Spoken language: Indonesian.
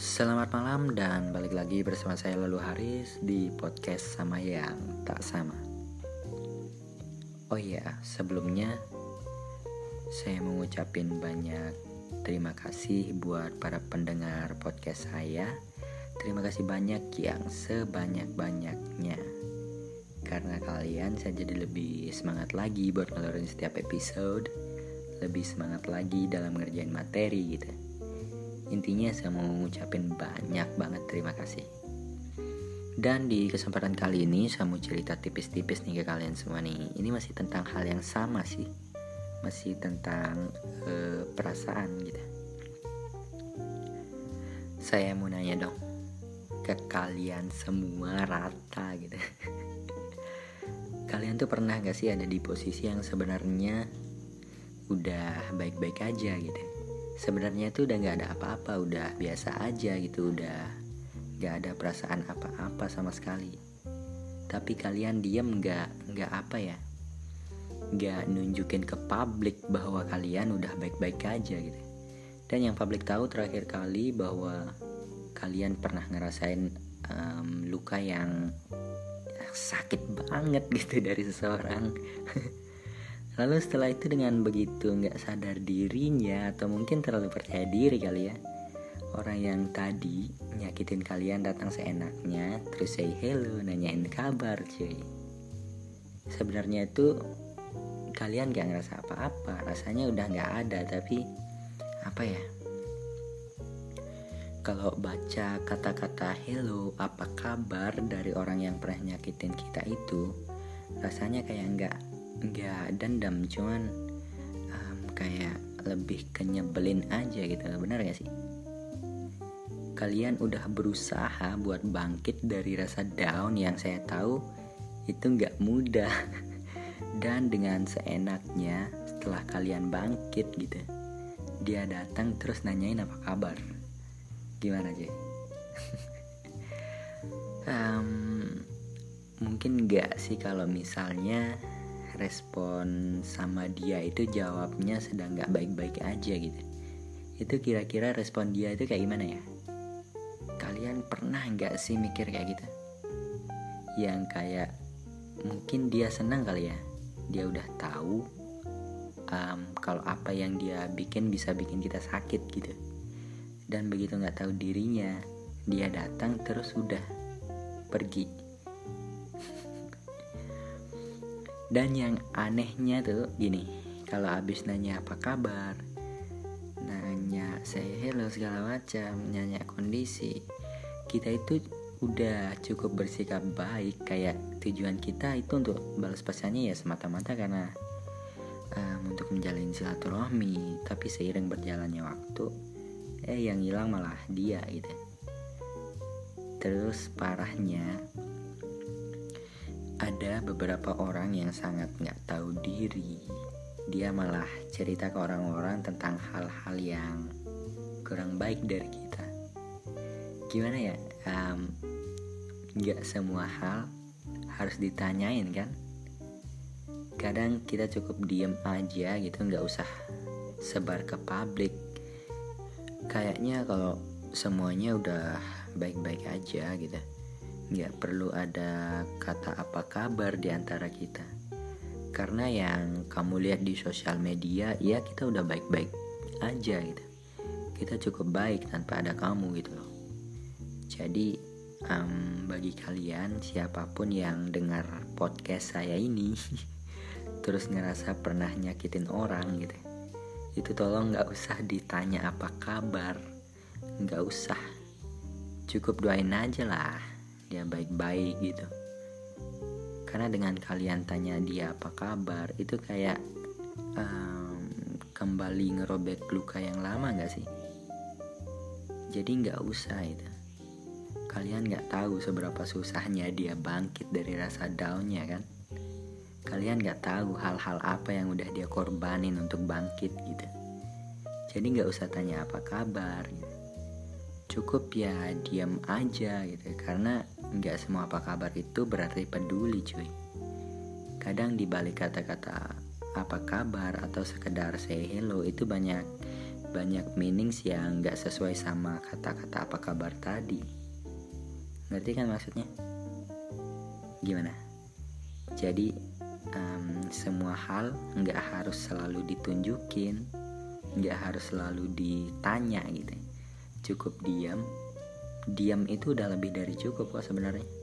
Selamat malam dan balik lagi bersama saya Lalu Haris di podcast sama yang tak sama. Oh iya, sebelumnya saya mau ngucapin banyak terima kasih buat para pendengar podcast saya. Terima kasih banyak yang sebanyak-banyaknya. Karena kalian saya jadi lebih semangat lagi buat ngeluarin setiap episode, lebih semangat lagi dalam ngerjain materi gitu. Intinya saya mau ngucapin banyak banget terima kasih. Dan di kesempatan kali ini saya mau cerita tipis-tipis nih ke kalian semua nih. Ini masih tentang hal yang sama sih. Masih tentang uh, perasaan gitu. Saya mau nanya dong ke kalian semua rata gitu. kalian tuh pernah gak sih ada di posisi yang sebenarnya udah baik-baik aja gitu sebenarnya tuh udah nggak ada apa-apa udah biasa aja gitu udah nggak ada perasaan apa-apa sama sekali. Tapi kalian diem nggak nggak apa ya nggak nunjukin ke publik bahwa kalian udah baik-baik aja gitu. Dan yang publik tahu terakhir kali bahwa kalian pernah ngerasain um, luka yang sakit banget gitu dari seseorang Lalu setelah itu dengan begitu nggak sadar dirinya atau mungkin terlalu percaya diri kali ya Orang yang tadi nyakitin kalian datang seenaknya Terus say hello, nanyain kabar cuy. Sebenarnya itu kalian gak ngerasa apa-apa Rasanya udah gak ada tapi apa ya? Kalau baca kata-kata hello apa kabar dari orang yang pernah nyakitin kita itu rasanya kayak nggak nggak dendam cuman um, kayak lebih kenyebelin aja gitu benar gak sih? Kalian udah berusaha buat bangkit dari rasa down yang saya tahu itu nggak mudah. Dan dengan seenaknya setelah kalian bangkit gitu dia datang terus nanyain apa kabar. Gimana aja um, mungkin nggak sih kalau misalnya respon sama dia itu jawabnya sedang gak baik-baik aja gitu. Itu kira-kira respon dia itu kayak gimana ya? Kalian pernah nggak sih mikir kayak gitu? Yang kayak mungkin dia senang kali ya? Dia udah tahu um, kalau apa yang dia bikin bisa bikin kita sakit gitu. Dan begitu nggak tahu dirinya dia datang terus udah pergi dan yang anehnya tuh gini kalau abis nanya apa kabar nanya saya hello segala macam nanya kondisi kita itu udah cukup bersikap baik. Kayak tujuan kita itu untuk balas pesannya ya semata-mata karena um, untuk menjalin silaturahmi. Tapi seiring berjalannya waktu eh yang hilang malah dia gitu. Terus parahnya ada beberapa orang yang sangat nggak tahu diri. Dia malah cerita ke orang-orang tentang hal-hal yang kurang baik dari kita. Gimana ya? Um, semua hal harus ditanyain kan? Kadang kita cukup diem aja gitu nggak usah sebar ke publik. Kayaknya kalau semuanya udah baik-baik aja gitu nggak perlu ada kata apa kabar di antara kita. Karena yang kamu lihat di sosial media, ya kita udah baik-baik aja gitu. Kita cukup baik tanpa ada kamu gitu loh. Jadi um, bagi kalian siapa pun yang dengar podcast saya ini, terus ngerasa pernah nyakitin orang gitu, itu tolong nggak usah ditanya apa kabar, nggak usah, cukup doain aja lah dia baik-baik gitu. Karena dengan kalian tanya dia apa kabar itu kayak um, kembali ngerobek luka yang lama gak sih? Jadi nggak usah itu. Kalian nggak tahu seberapa susahnya dia bangkit dari rasa downnya kan? Kalian nggak tahu hal-hal apa yang udah dia korbanin untuk bangkit gitu. Jadi nggak usah tanya apa kabar gitu. cukup ya diam aja gitu karena Nggak semua apa kabar itu berarti peduli cuy. Kadang dibalik kata-kata apa kabar atau sekedar say hello itu banyak banyak meanings yang nggak sesuai sama kata-kata apa kabar tadi. Ngerti kan maksudnya? Gimana? Jadi um, semua hal nggak harus selalu ditunjukin nggak harus selalu ditanya gitu. Cukup diam diam itu udah lebih dari cukup kok sebenarnya